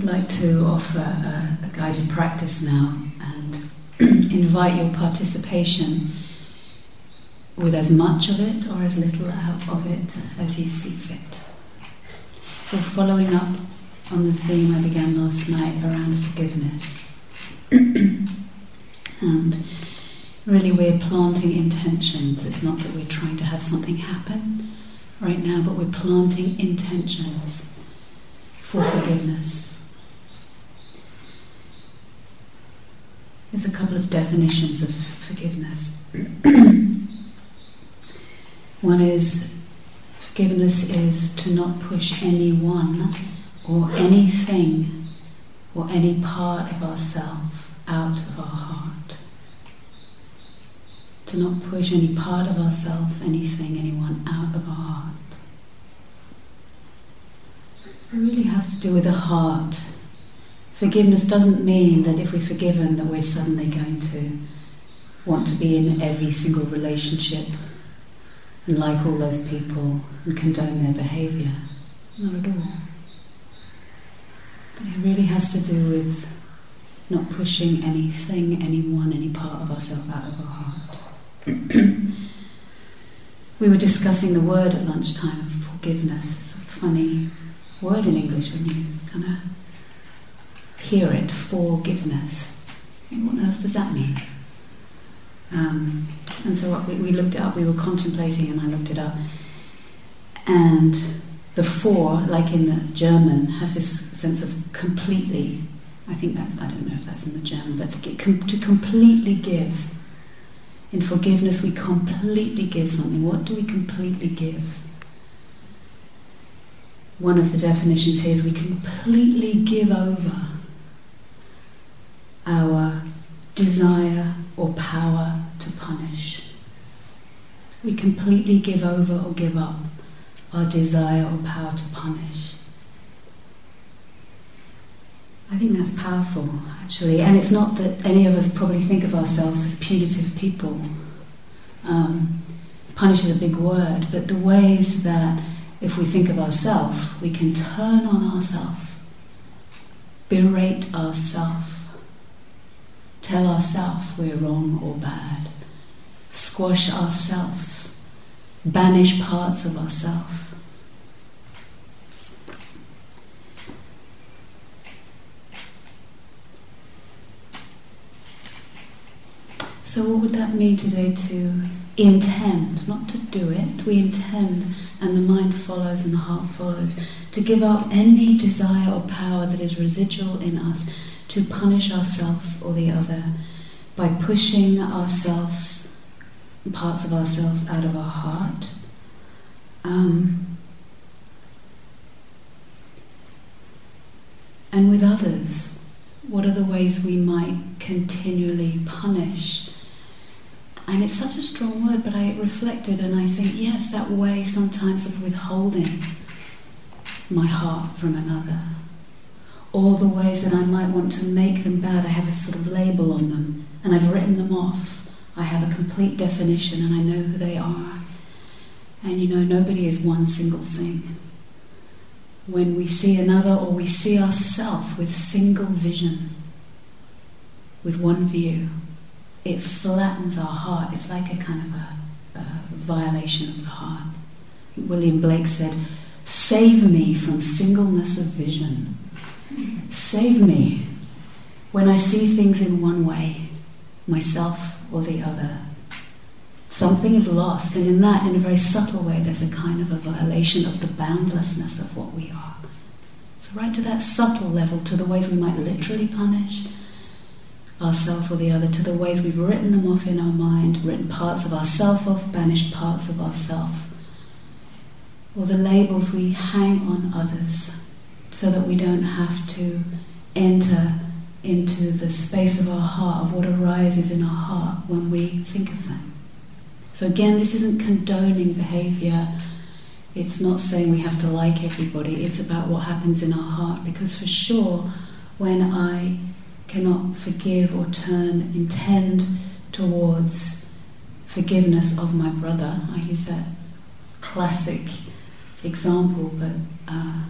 would like to offer a, a guided practice now and invite your participation with as much of it or as little out of it as you see fit. So, following up on the theme I began last night around forgiveness. and really, we're planting intentions. It's not that we're trying to have something happen right now, but we're planting intentions for forgiveness. There's a couple of definitions of forgiveness. One is forgiveness is to not push anyone or anything or any part of ourself out of our heart. To not push any part of ourself, anything, anyone out of our heart. It really has to do with the heart. Forgiveness doesn't mean that if we're forgiven that we're suddenly going to want to be in every single relationship and like all those people and condone their behavior. Not at all. But it really has to do with not pushing anything, anyone, any part of ourselves out of our heart. we were discussing the word at lunchtime, forgiveness. It's a funny word in English when you kind of hear it, forgiveness. What on earth does that mean? Um, and so we, we looked it up, we were contemplating, and I looked it up. And the for, like in the German, has this sense of completely. I think that's, I don't know if that's in the German, but to, to completely give. In forgiveness, we completely give something. What do we completely give? One of the definitions here is we completely give over our desire or power to punish. We completely give over or give up our desire or power to punish. I think that's powerful, actually. And it's not that any of us probably think of ourselves as punitive people. Um, punish is a big word, but the ways that if we think of ourselves, we can turn on ourselves, berate ourselves, tell ourselves we're wrong or bad, squash ourselves, banish parts of ourselves. So, what would that mean today to intend? Not to do it, we intend and the mind follows and the heart follows, to give up any desire or power that is residual in us to punish ourselves or the other by pushing ourselves, parts of ourselves out of our heart. Um, and with others, what are the ways we might continually punish? And it's such a strong word, but I reflected and I think, yes, that way sometimes of withholding my heart from another. Or the ways that I might want to make them bad, I have a sort of label on them and I've written them off. I have a complete definition and I know who they are. And you know, nobody is one single thing. When we see another or we see ourselves with single vision, with one view, it flattens our heart. It's like a kind of a, a violation of the heart. William Blake said, Save me from singleness of vision. Save me when I see things in one way, myself or the other. Something is lost, and in that, in a very subtle way, there's a kind of a violation of the boundlessness of what we are. So, right to that subtle level, to the ways we might literally punish, ourself or the other to the ways we've written them off in our mind, written parts of ourself off, banished parts of ourself, or the labels we hang on others so that we don't have to enter into the space of our heart, of what arises in our heart when we think of them. So again, this isn't condoning behavior. It's not saying we have to like everybody. It's about what happens in our heart. Because for sure, when I cannot forgive or turn, intend towards forgiveness of my brother. I use that classic example, but uh,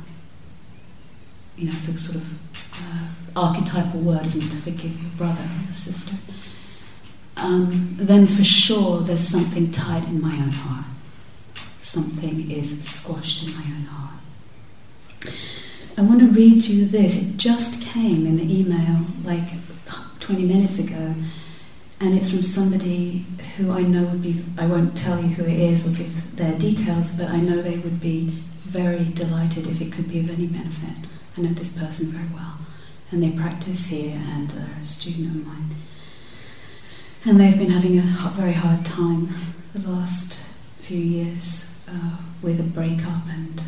you know, it's a sort of uh, archetypal word, isn't it, to forgive your brother or your sister, um, then for sure there's something tight in my own heart. Something is squashed in my own heart. I want to read you this. It just came in the email like 20 minutes ago, and it's from somebody who I know would be, I won't tell you who it is or give their details, but I know they would be very delighted if it could be of any benefit. I know this person very well, and they practice here and are a student of mine. And they've been having a very hard time the last few years uh, with a breakup and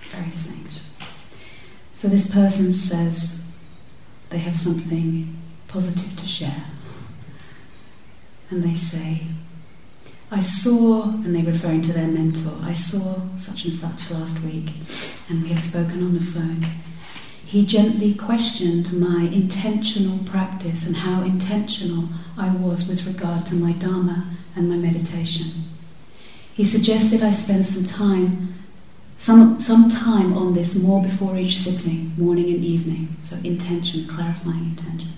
various things. So this person says they have something positive to share. And they say, I saw, and they're referring to their mentor, I saw such and such last week, and we have spoken on the phone. He gently questioned my intentional practice and how intentional I was with regard to my Dharma and my meditation. He suggested I spend some time, some, some time on this more before each sitting, morning and evening. So intention, clarifying intention.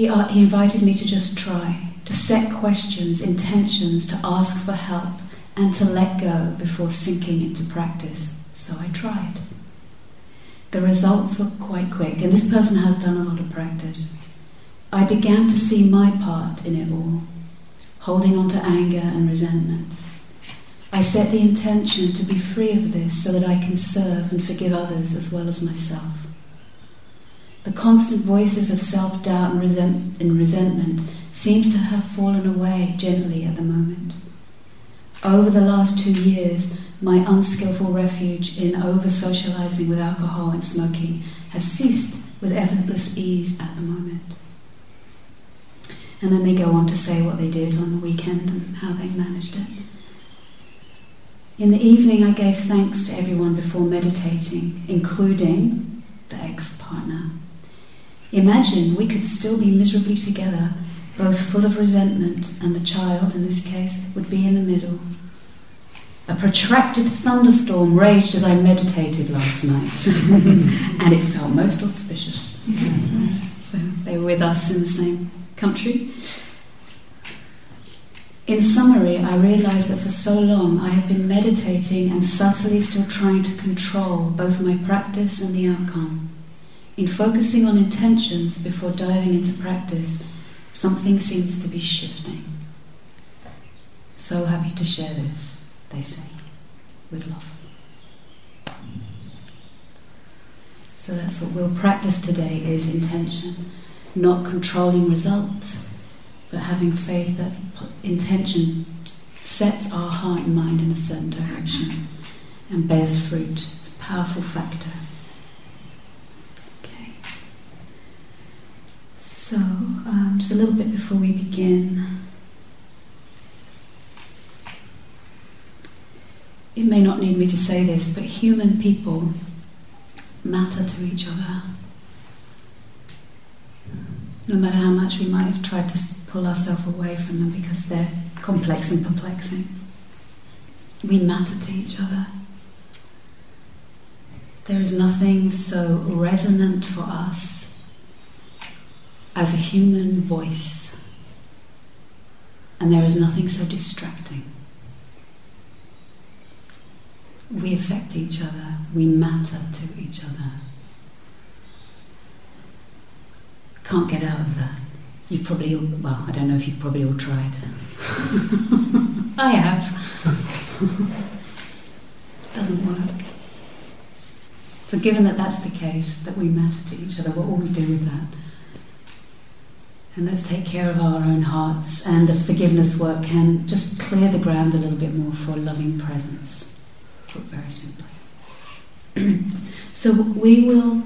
He, uh, he invited me to just try, to set questions, intentions, to ask for help, and to let go before sinking into practice. So I tried. The results were quite quick, and this person has done a lot of practice. I began to see my part in it all, holding on to anger and resentment. I set the intention to be free of this so that I can serve and forgive others as well as myself. The constant voices of self doubt and, resent- and resentment seems to have fallen away gently at the moment. Over the last two years, my unskillful refuge in over socializing with alcohol and smoking has ceased with effortless ease at the moment. And then they go on to say what they did on the weekend and how they managed it. In the evening, I gave thanks to everyone before meditating, including the ex partner. Imagine we could still be miserably together, both full of resentment, and the child, in this case, would be in the middle. A protracted thunderstorm raged as I meditated last night, and it felt most auspicious. so they were with us in the same country. In summary, I realized that for so long I have been meditating and subtly still trying to control both my practice and the outcome. In focusing on intentions before diving into practice, something seems to be shifting. So happy to share this, they say, with love. So that's what we'll practice today is intention, not controlling results, but having faith that intention sets our heart and mind in a certain direction and bears fruit. It's a powerful factor. So, um, just a little bit before we begin, it may not need me to say this, but human people matter to each other. No matter how much we might have tried to pull ourselves away from them because they're complex and perplexing, we matter to each other. There is nothing so resonant for us as a human voice. And there is nothing so distracting. We affect each other, we matter to each other. Can't get out of that. You've probably, all, well, I don't know if you've probably all tried. I have. Doesn't work. So, given that that's the case, that we matter to each other, what will we do with that? And let's take care of our own hearts. And the forgiveness work can just clear the ground a little bit more for loving presence. Put very simply. so we will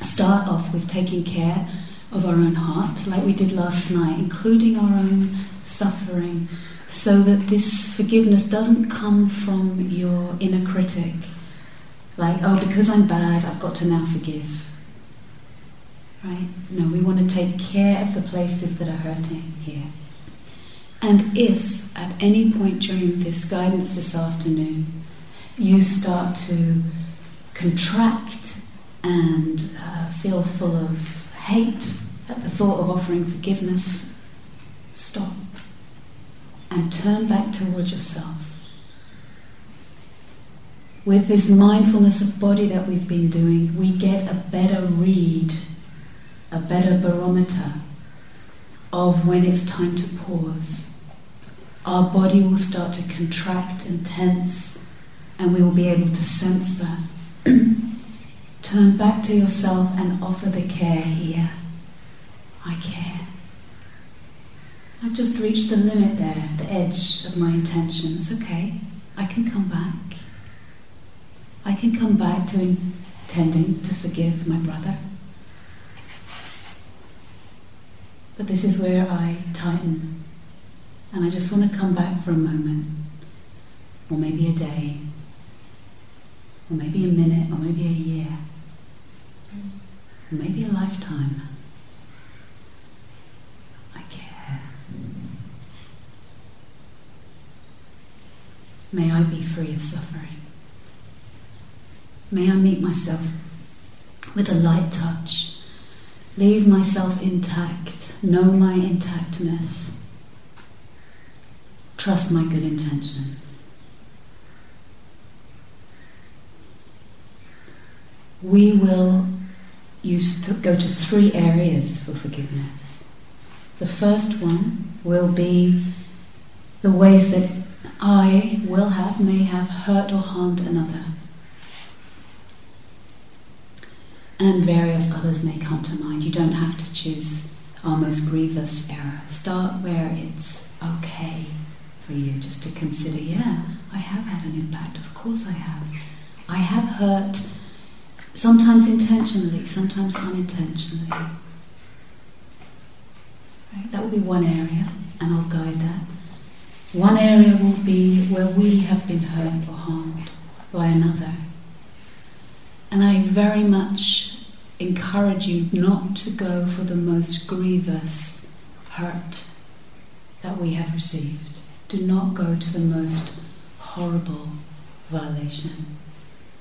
start off with taking care of our own heart, like we did last night, including our own suffering, so that this forgiveness doesn't come from your inner critic. Like, oh, because I'm bad, I've got to now forgive Right? No, we want to take care of the places that are hurting here. And if at any point during this guidance this afternoon you start to contract and uh, feel full of hate at the thought of offering forgiveness, stop and turn back towards yourself. With this mindfulness of body that we've been doing, we get a better read, a better barometer of when it's time to pause. Our body will start to contract and tense, and we will be able to sense that. Turn back to yourself and offer the care here. I care. I've just reached the limit there, the edge of my intentions. Okay, I can come back. I can come back to intending to forgive my brother. But this is where I tighten. And I just want to come back for a moment, or maybe a day, or maybe a minute, or maybe a year, or maybe a lifetime. I care. May I be free of suffering. May I meet myself with a light touch, leave myself intact know my intactness, trust my good intention. We will use to go to three areas for forgiveness. The first one will be the ways that I will have, may have hurt or harmed another. And various others may come to mind. You don't have to choose our most grievous error. Start where it's okay for you just to consider, yeah, I have had an impact, of course I have. I have hurt, sometimes intentionally, sometimes unintentionally. Right? That will be one area, and I'll guide that. One area will be where we have been hurt or harmed by another. And I very much encourage you not to go for the most grievous hurt that we have received. Do not go to the most horrible violation.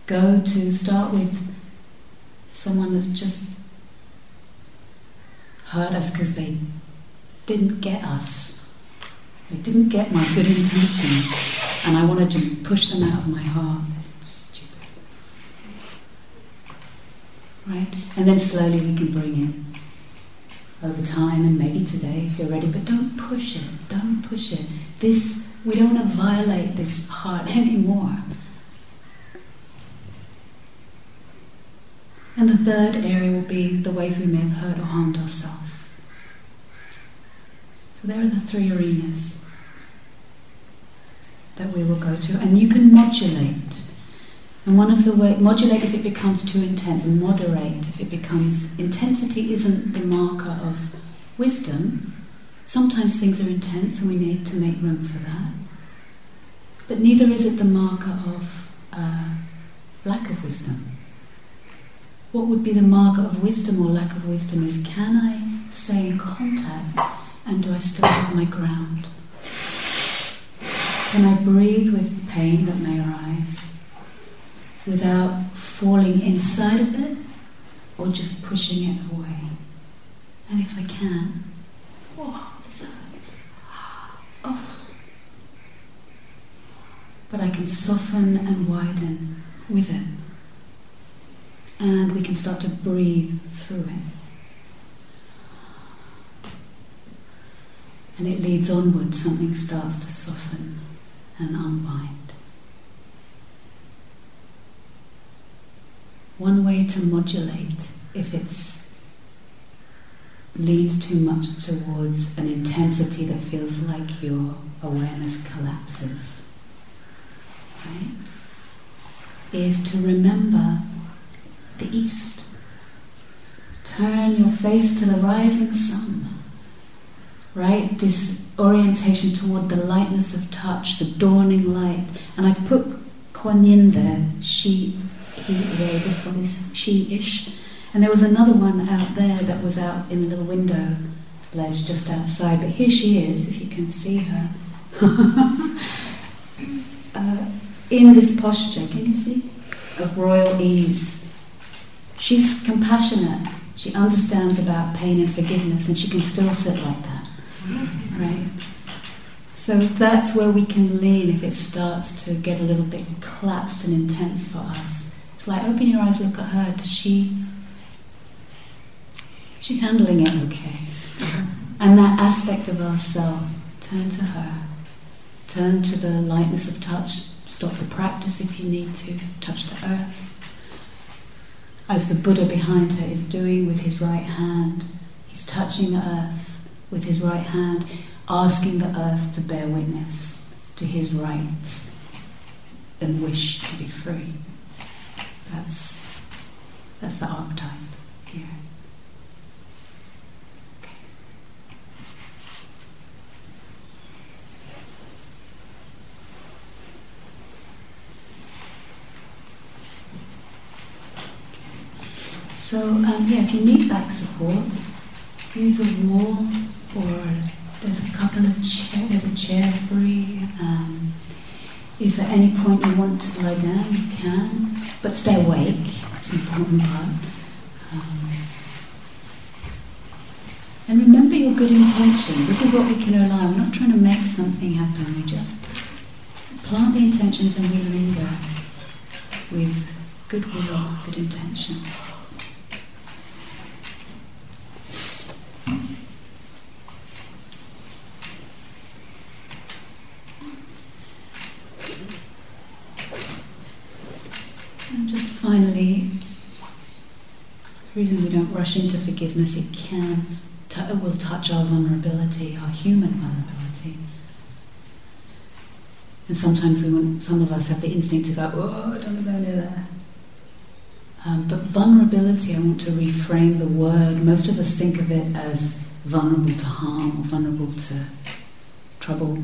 Go to start with someone that's just hurt us because they didn't get us. They didn't get my good intention, and I want to just push them out of my heart. Right? And then slowly we can bring in over time and maybe today if you're ready, but don't push it, don't push it. This we don't want to violate this heart anymore. And the third area will be the ways we may have hurt or harmed ourselves. So there are the three arenas that we will go to, and you can modulate and one of the ways, modulate if it becomes too intense, and moderate if it becomes, intensity isn't the marker of wisdom. Sometimes things are intense and we need to make room for that. But neither is it the marker of uh, lack of wisdom. What would be the marker of wisdom or lack of wisdom is can I stay in contact and do I still have my ground? Can I breathe with pain that may arise? Without falling inside of it or just pushing it away. And if I can, oh, this hurts. Oh. But I can soften and widen with it. And we can start to breathe through it. And it leads onward, something starts to soften and unwind. One way to modulate if it's leads too much towards an intensity that feels like your awareness collapses, right? Is to remember the east. Turn your face to the rising sun, right? This orientation toward the lightness of touch, the dawning light. And I've put Kuan Yin there. She this one is she-ish. And there was another one out there that was out in the little window ledge just outside. But here she is, if you can see her. uh, in this posture, can you see? Of royal ease. She's compassionate. She understands about pain and forgiveness, and she can still sit like that. Right? So that's where we can lean if it starts to get a little bit collapsed and intense for us. Like open your eyes, look at her. Does she is she handling it okay? And that aspect of ourself, turn to her. Turn to the lightness of touch. Stop the practice if you need to. Touch the earth. As the Buddha behind her is doing with his right hand, he's touching the earth with his right hand, asking the earth to bear witness to his right and wish to be free. That's, that's the archetype here. So um, yeah, if you need back support, use a wall or there's a couple of chairs, there's a chair free. Um, if at any point you want to lie down, you can, but stay awake. It's an important part. Um, and remember your good intention. This is what we can rely on. We're not trying to make something happen. We just plant the intentions and we linger with goodwill, good intention. And just finally, the reason we don't rush into forgiveness, it can, t- it will touch our vulnerability, our human vulnerability. And sometimes we want, some of us have the instinct to go, oh, don't go near there. Um, but vulnerability, I want to reframe the word. Most of us think of it as vulnerable to harm or vulnerable to trouble.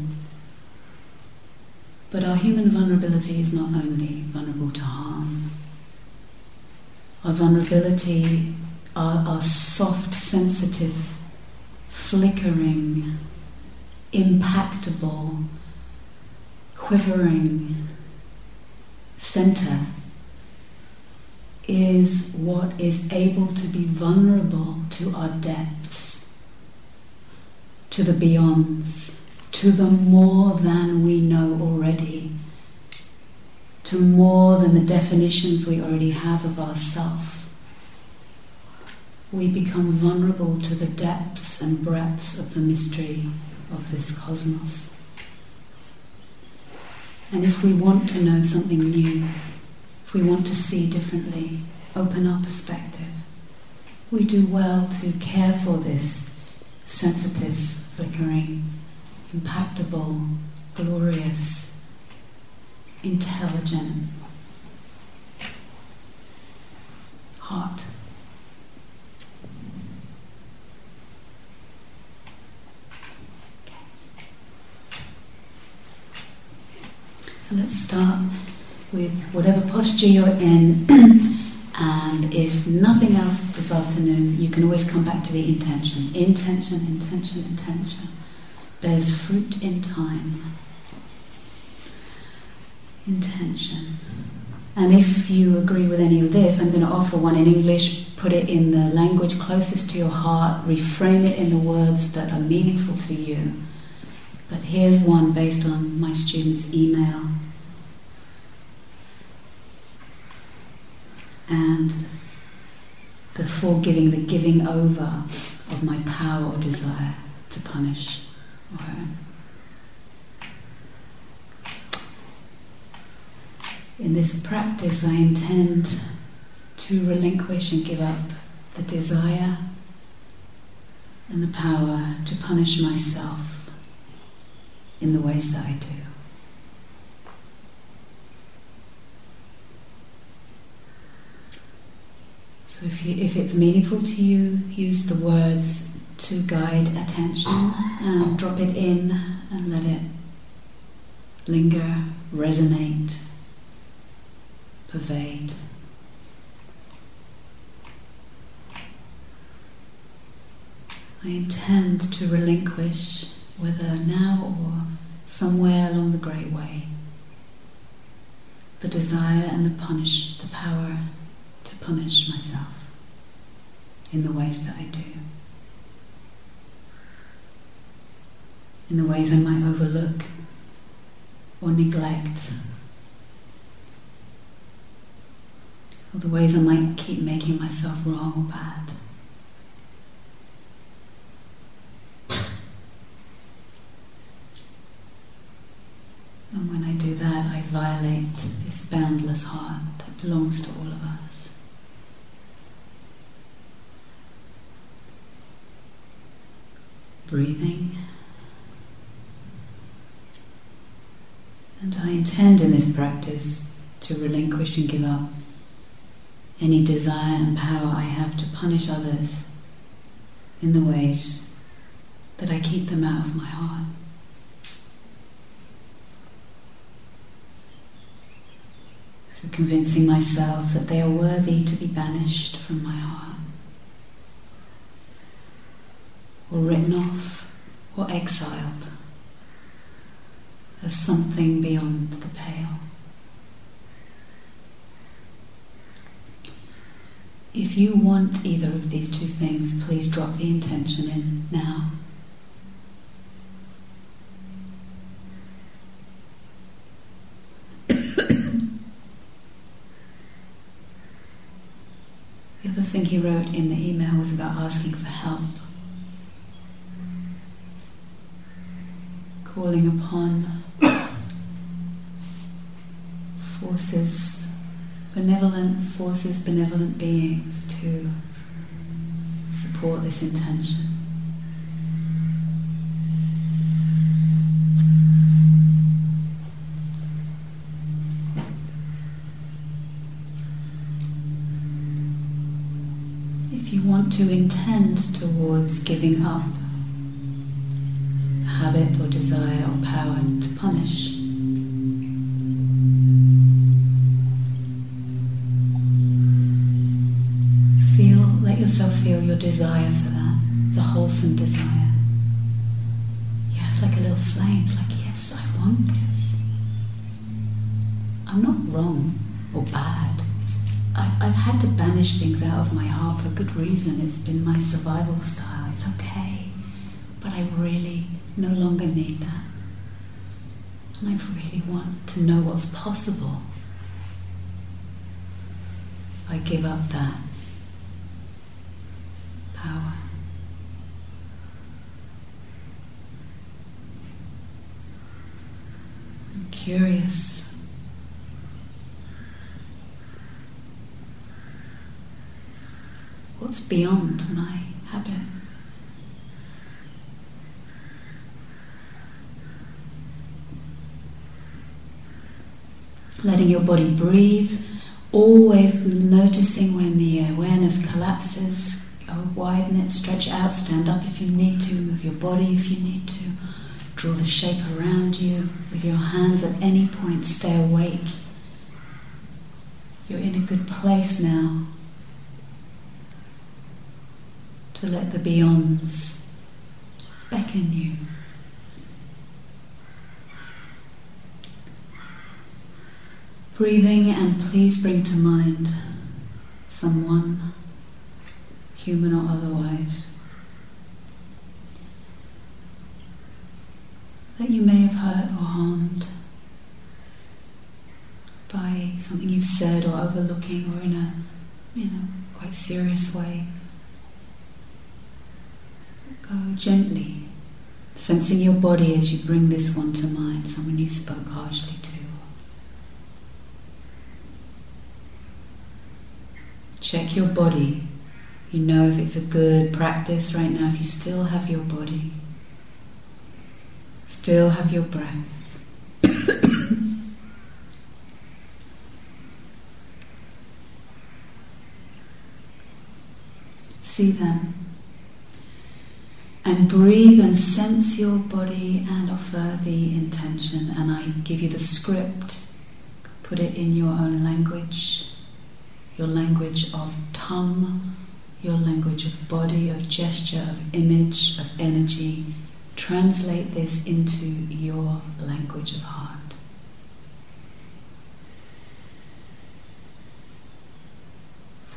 But our human vulnerability is not only vulnerable to harm. Our vulnerability, our, our soft, sensitive, flickering, impactable, quivering center is what is able to be vulnerable to our depths, to the beyonds, to the more than we know already, to more than the definitions we already have of ourself. We become vulnerable to the depths and breadths of the mystery of this cosmos. And if we want to know something new, if we want to see differently, open our perspective, we do well to care for this sensitive, flickering, impactable, glorious, intelligent heart. So let's start with whatever posture you're in. and if nothing else this afternoon, you can always come back to the intention. Intention, intention, intention. Bears fruit in time. Intention. And if you agree with any of this, I'm going to offer one in English. Put it in the language closest to your heart. Reframe it in the words that are meaningful to you. But here's one based on my students' email. And the forgiving, the giving over of my power or desire to punish. Okay. In this practice, I intend to relinquish and give up the desire and the power to punish myself in the ways that I do. If, you, if it's meaningful to you, use the words to guide attention and drop it in and let it linger, resonate, pervade. I intend to relinquish, whether now or somewhere along the Great Way, the desire and the punish, the power to punish myself in the ways that I do. In the ways I might overlook or neglect. Or the ways I might keep making myself wrong or bad. And when I do that, I violate this boundless heart that belongs to all of us. Breathing. And I intend in this practice to relinquish and give up any desire and power I have to punish others in the ways that I keep them out of my heart. through convincing myself that they are worthy to be banished from my heart, or written off, or exiled as something beyond the pale. If you want either of these two things, please drop the intention in now. The other thing he wrote in the email was about asking for help. Calling upon forces, benevolent forces, benevolent beings to support this intention. If you want to intend towards giving up habit I'm not wrong or bad. I, have had to banish things out of my heart for good reason. It's been my survival style. It's okay. But I really no longer need that. And I really want to know what's possible. I give up that power. I'm curious What's beyond my habit? Letting your body breathe, always noticing when the awareness collapses. Oh, widen it, stretch out, stand up if you need to, move your body if you need to. Draw the shape around you with your hands at any point, stay awake. You're in a good place now to let the beyonds beckon you. Breathing, and please bring to mind someone, human or otherwise, that you may have hurt or harmed by something you've said or overlooking or in a you know quite serious way. Go gently, sensing your body as you bring this one to mind, someone you spoke harshly to. Check your body. You know if it's a good practice right now, if you still have your body, still have your breath. See them and breathe and sense your body and offer the intention. And I give you the script. Put it in your own language, your language of tongue, your language of body, of gesture, of image, of energy. Translate this into your language of heart.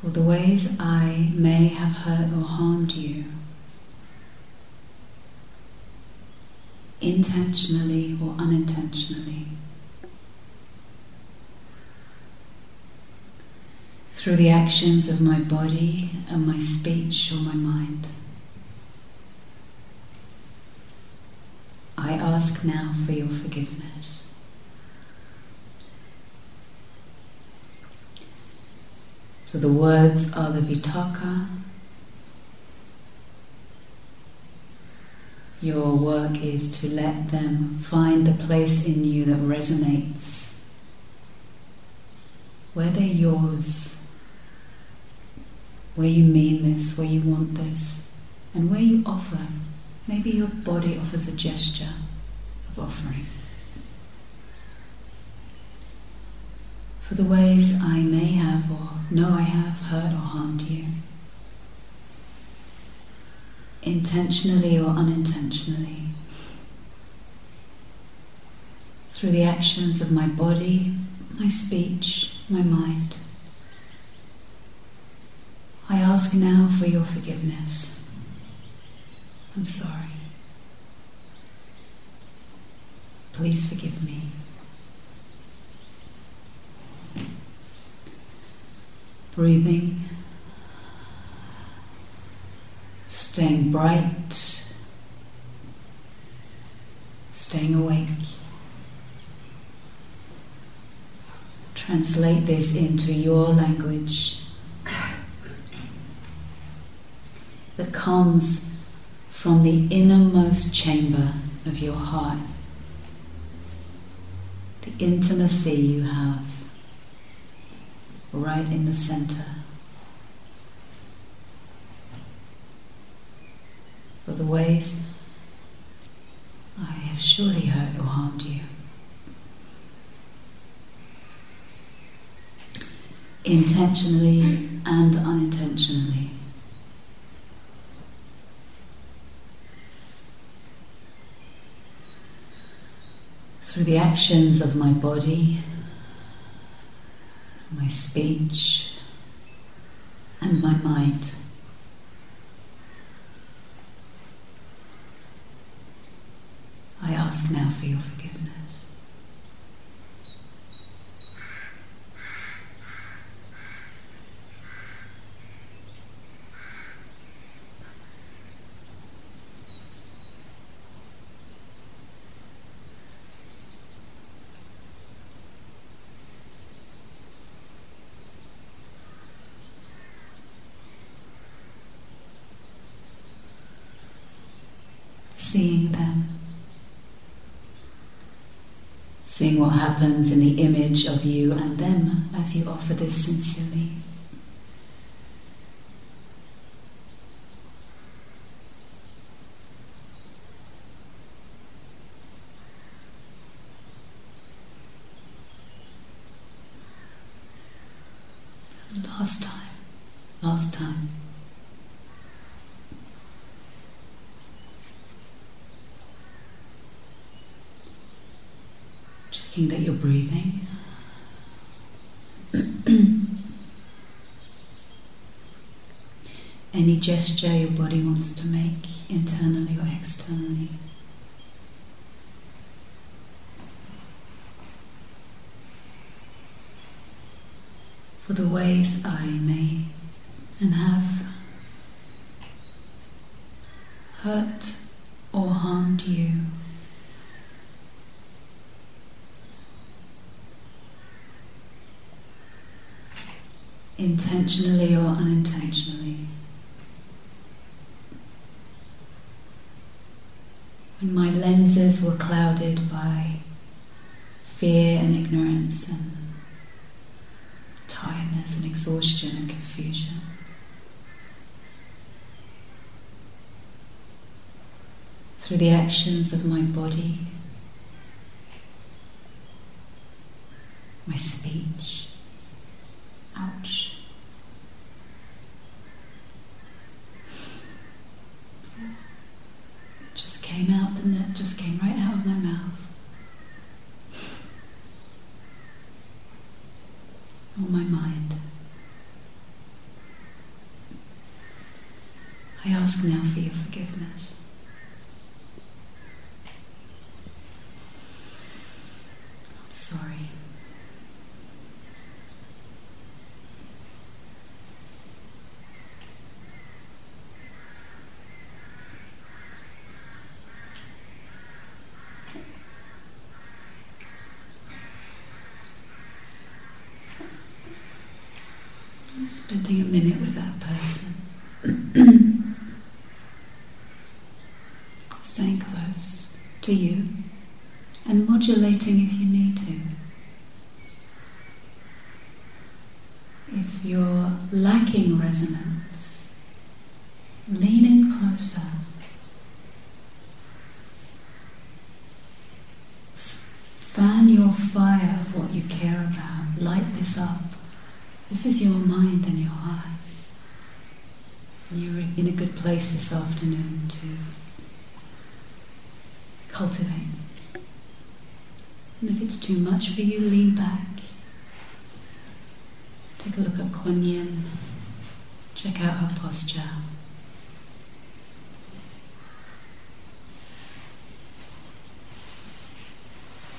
For the ways I may have hurt or harmed you intentionally or unintentionally. Through the actions of my body and my speech or my mind. I ask now for your forgiveness. So the words are the vitakka. Your work is to let them find the place in you that resonates, where they're yours, where you mean this, where you want this, and where you offer. Maybe your body offers a gesture of offering. For the ways I may have or know I have hurt or harmed you, intentionally or unintentionally, through the actions of my body, my speech, my mind. I ask now for your forgiveness. I'm sorry. Please forgive me. Breathing, staying bright, staying awake. Translate this into your language that comes from the innermost chamber of your heart, the intimacy you have right in the center. For the ways I have surely hurt or harmed you. Intentionally and unintentionally. through the actions of my body, my speech, and my mind. I ask now for your forgiveness. seeing them, seeing what happens in the image of you and them as you offer this sincerely. Last time, last time. Checking that you're breathing. Any gesture your body wants to make, internally or externally. For the ways I may and have hurt or harmed you. intentionally or unintentionally. When my were clouded by fear and ignorance and tiredness and exhaustion and confusion. Through the actions of my body, my speech. Ouch. Just came out, didn't it? Just came right out of my mouth. Or my mind. I ask now for your forgiveness. I'm sorry. Spending a minute with that person. Staying close to you and modulating if you need to. If you're lacking resonance, lean in closer. Fan your fire of what you care about. Light this up. This is your mind and your heart. You're in a good place this afternoon to cultivate. And if it's too much for you, lean back. Take a look at Kuan Yin. Check out her posture.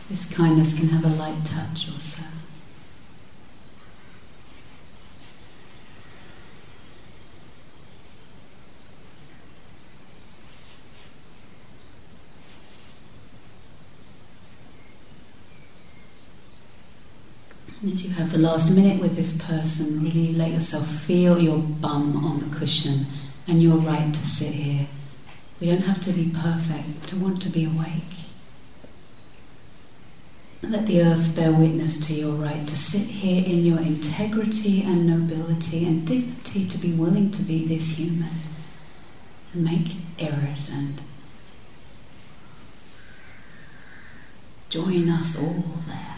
This kindness can have a light touch also. As you have the last minute with this person, really let yourself feel your bum on the cushion and your right to sit here. We don't have to be perfect to want to be awake. Let the earth bear witness to your right to sit here in your integrity and nobility and dignity to be willing to be this human and make errors and join us all there.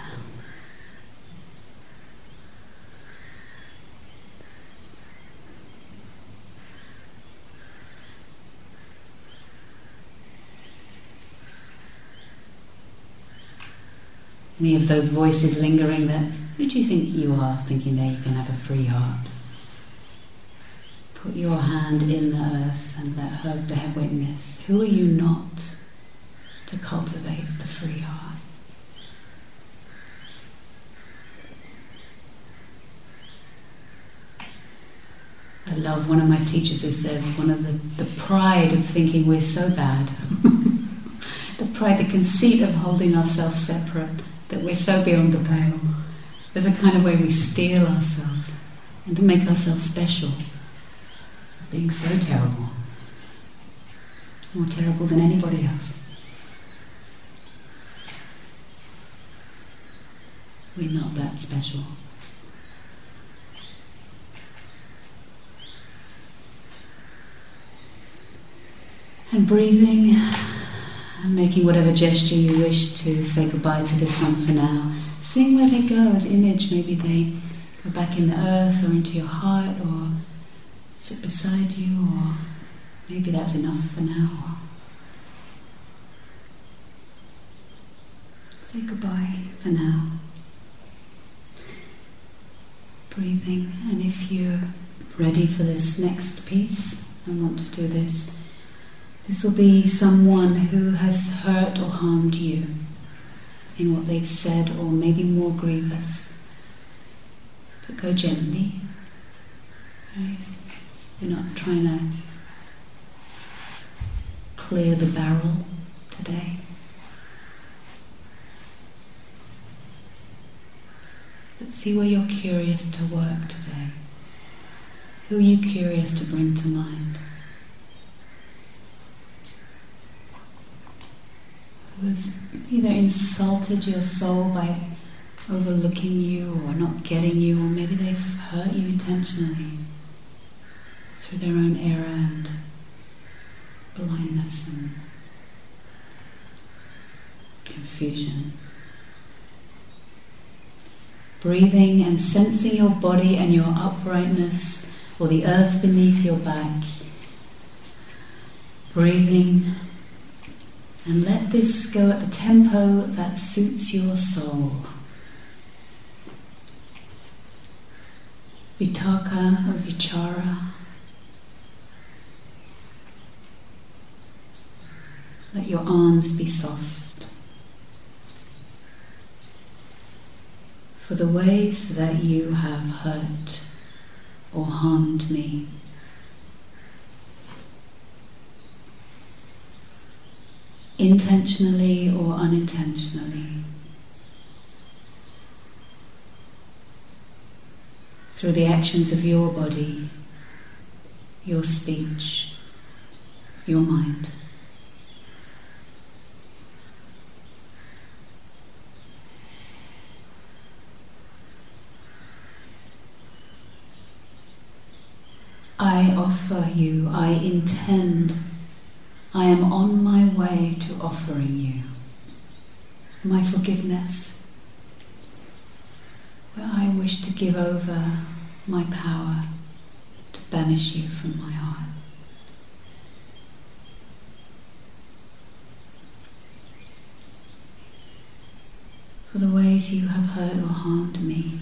Any of those voices lingering that, who do you think you are thinking there you can have a free heart? Put your hand in the earth and let her bear witness. Who are you not to cultivate the free heart? I love one of my teachers who says one of the, the pride of thinking we're so bad, the pride, the conceit of holding ourselves separate that we're so beyond the pale. There's a kind of way we steel ourselves and to make ourselves special, being so terrible, more terrible than anybody else. We're not that special. And breathing and making whatever gesture you wish to say goodbye to this one for now. Seeing where they go as image, maybe they go back in the earth or into your heart or sit beside you, or maybe that's enough for now. Say goodbye for now. Breathing, and if you're ready for this next piece and want to do this, this will be someone who has hurt or harmed you in what they've said, or maybe more grievous. But go gently. Right? You're not trying to clear the barrel today. But see where you're curious to work today. Who are you curious to bring to mind? Who's either insulted your soul by overlooking you or not getting you, or maybe they've hurt you intentionally through their own error and blindness and confusion. Breathing and sensing your body and your uprightness or the earth beneath your back. Breathing and let this go at the tempo that suits your soul. Vitakka or vichara. Let your arms be soft. For the ways that you have hurt or harmed me. Intentionally or unintentionally. Through the actions of your body, your speech, your mind. I offer you, I intend, I am on my way to offering you my forgiveness, where I wish to give over my power to banish you from my heart. For the ways you have hurt or harmed me.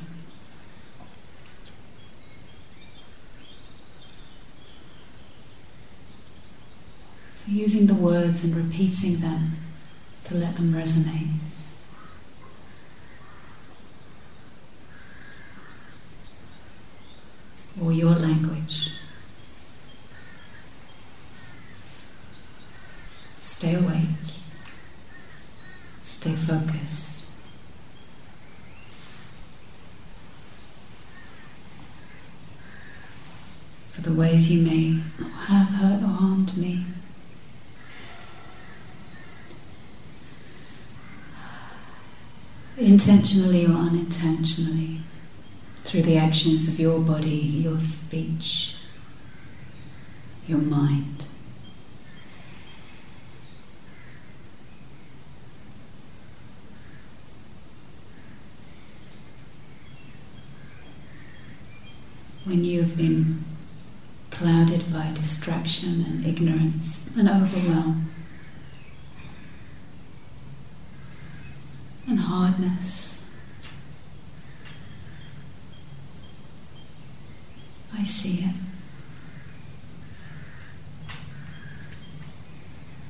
Using the words and repeating them to let them resonate. Or your language. Stay awake. Stay focused. For the ways you may have hurt or harmed me. Intentionally or unintentionally, through the actions of your body, your speech, your mind. When you have been clouded by distraction and ignorance and overwhelm, and hardness. I see it.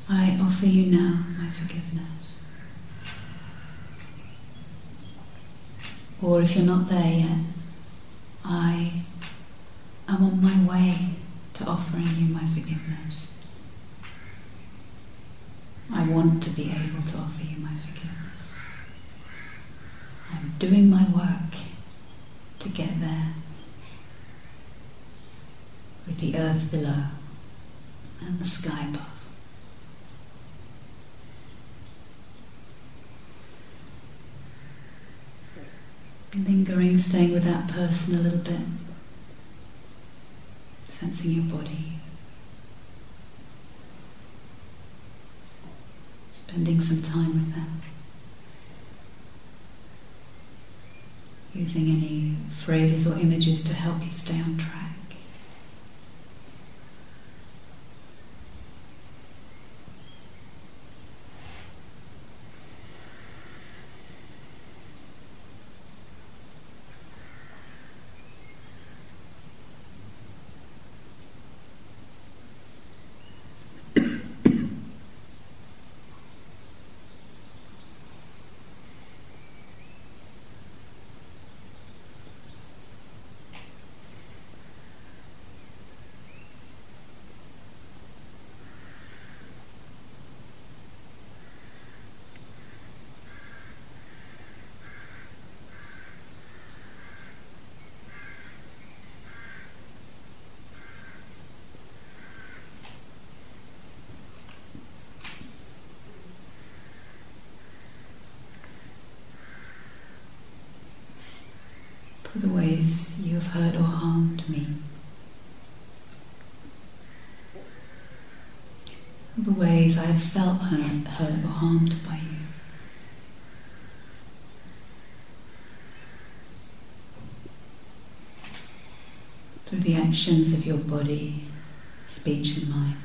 I offer you now my forgiveness. Or if you're not there yet, I am on my way to offering you my forgiveness. I want to be able to offer you my forgiveness. I'm doing my work to get there with the earth below and the sky above. Staying with that person a little bit, sensing your body, spending some time with them. using any phrases or images to help you stay on track. for the ways you have hurt or harmed me. The ways I have felt hurt, hurt or harmed by you. Through the actions of your body, speech, and mind.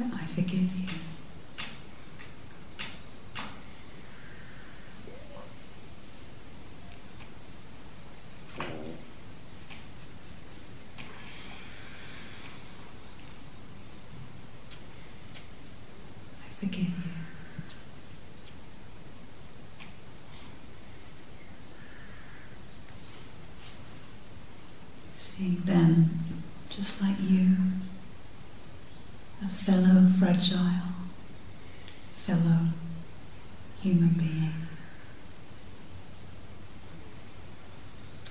I forgive you. Seeing them just like you, a fellow fragile, fellow human being.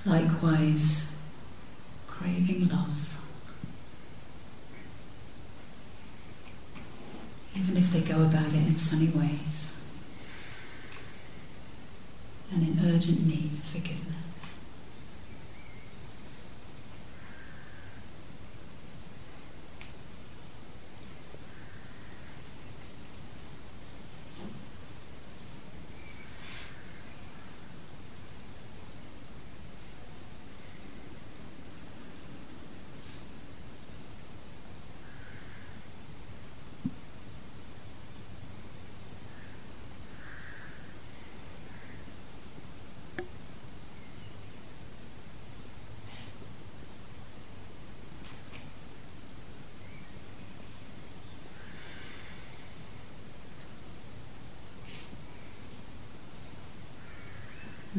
Likewise, craving love. Even if they go about it in funny ways and in urgent need of forgiveness.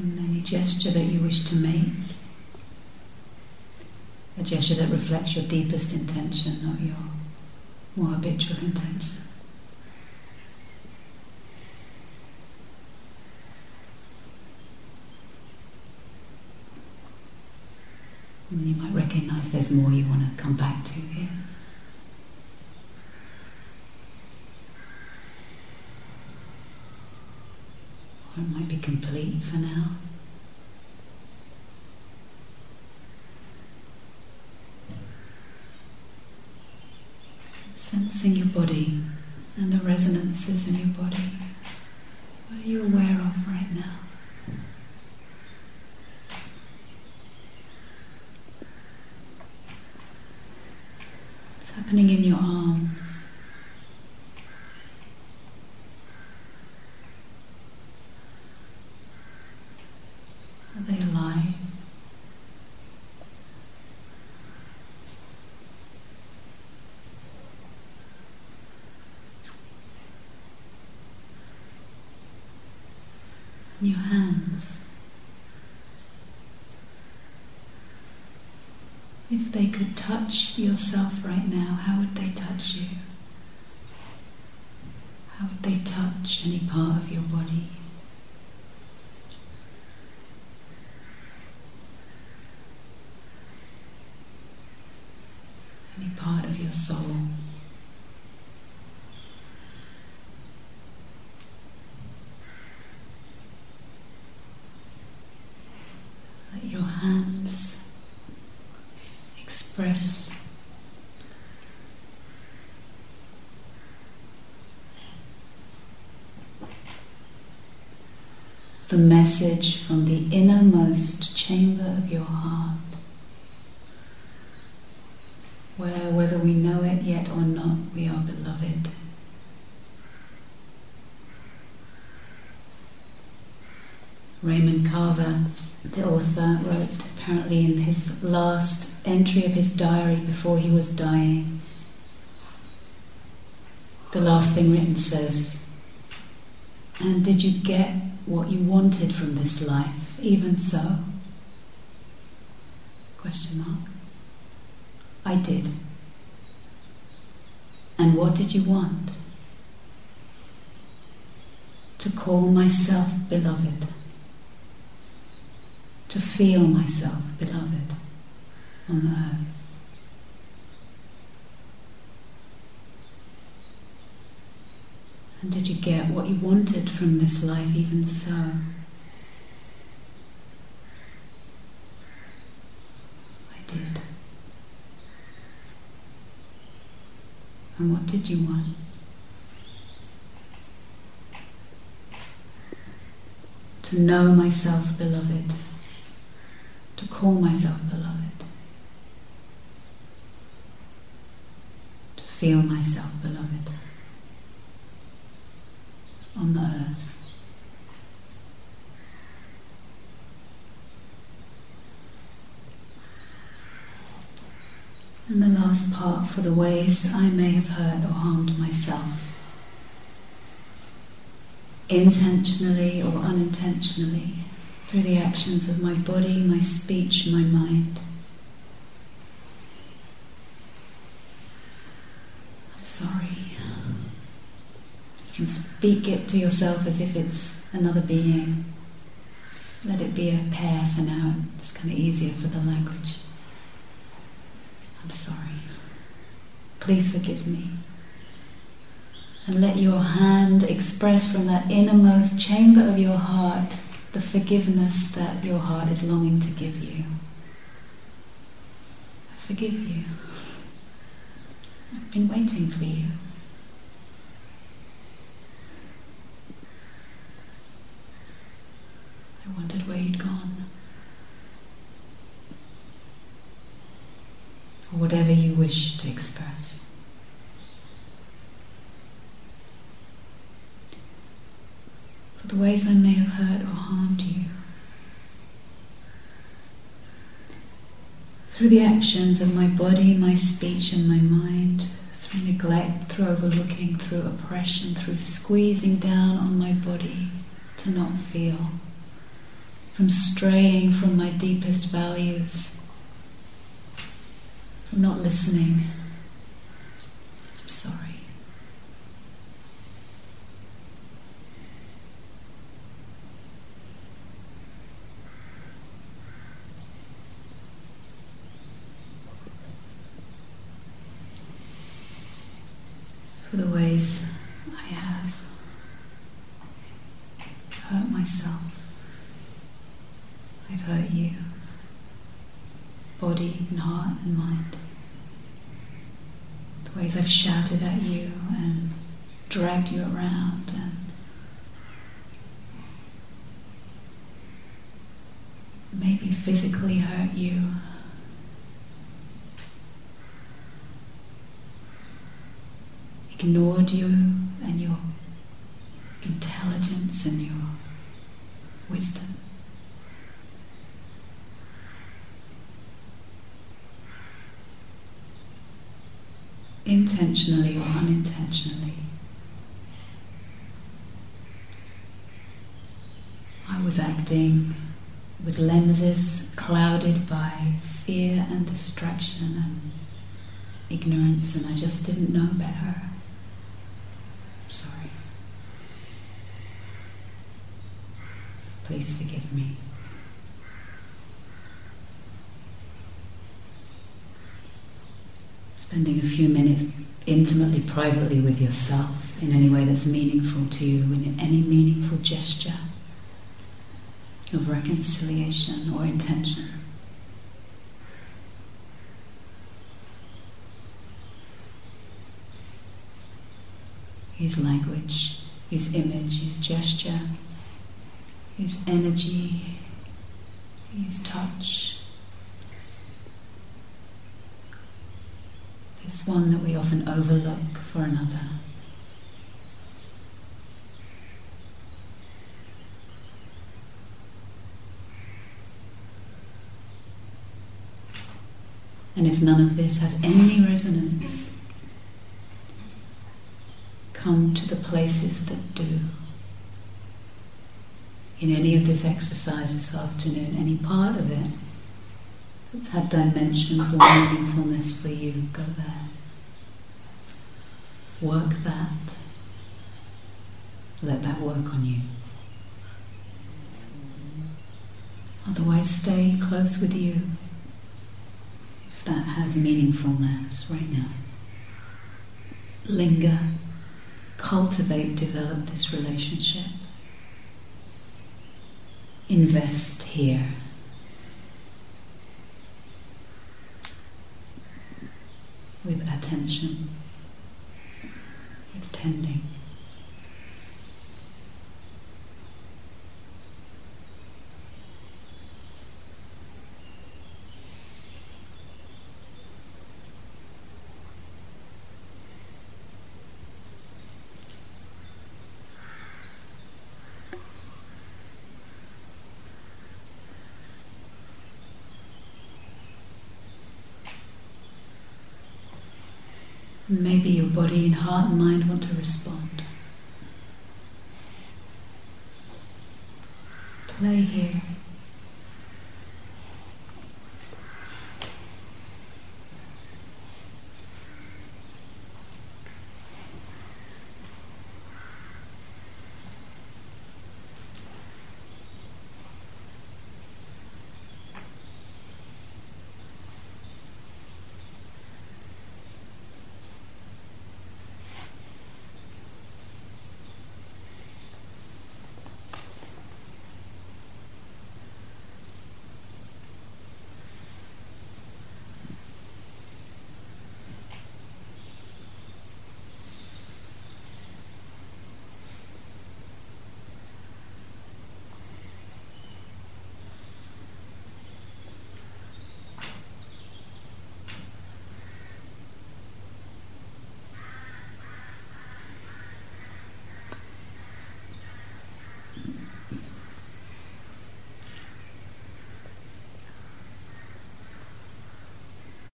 And gesture that you wish to make, a gesture that reflects your deepest intention, not your more habitual intention. And you might recognize there's more you want to come back to here. Or it might be complete for now. Sensing your body and the resonances in your body. What are you aware of right now? What's happening in your arms? Are they alive? And your hands. If they could touch yourself right now, how would they touch you? How would they touch any part of your body? Any part of your soul? Let your hands express the message from the innermost chamber of your heart, where, whether we know it yet or not, we are beloved. Raymond Carver, the author, wrote apparently in his last entry of his diary before he was dying. The last thing written says, And did you get what you wanted from this life, even so? Question mark. I did. And what did you want? To call myself beloved to feel myself beloved on earth. And did you get what you wanted from this life, even so? I did. And what did you want? To know myself beloved to call myself beloved, to feel myself beloved on the earth. And the last part for the ways I may have hurt or harmed myself, intentionally or unintentionally through the actions of my body, my speech, my mind. Speak it to yourself as if it's another being. Let it be a pair for now. It's kind of easier for the language. I'm sorry. Please forgive me. And let your hand express from that innermost chamber of your heart the forgiveness that your heart is longing to give you. I forgive you. I've been waiting for you. I wondered where you'd gone. Or whatever you wish to express. For the ways I may have hurt or harmed you. Through the actions of my body, my speech, and my mind, through neglect, through overlooking, through oppression, through squeezing down on my body to not feel from straying from my deepest values, from not listening. I'm sorry. For the ways I have hurt myself. I've hurt you, body and heart and mind. The ways I've shouted at you and dragged you around and maybe physically hurt you. Ignored you and your intelligence and your wisdom. intentionally or unintentionally. I was with lenses clouded by fear and distraction and ignorance, and I just didn't know better. Sorry. Please forgive me. spending a few minutes intimately, privately with yourself in any way that's meaningful to you, in any meaningful gesture of reconciliation or intention. Use language, use image, use gesture, use energy, use touch. It's one that we often overlook for another. And if none of this has any resonance, come to the places that do. In any of this exercise this afternoon, any part of it that's had dimensions of meaningfulness for you, go there. Work that. Let that work on you. Otherwise, stay close with you that has meaningfulness right now. Linger, cultivate, develop this relationship. Invest here. with attention, with tending. Maybe your body and heart and mind want to respond.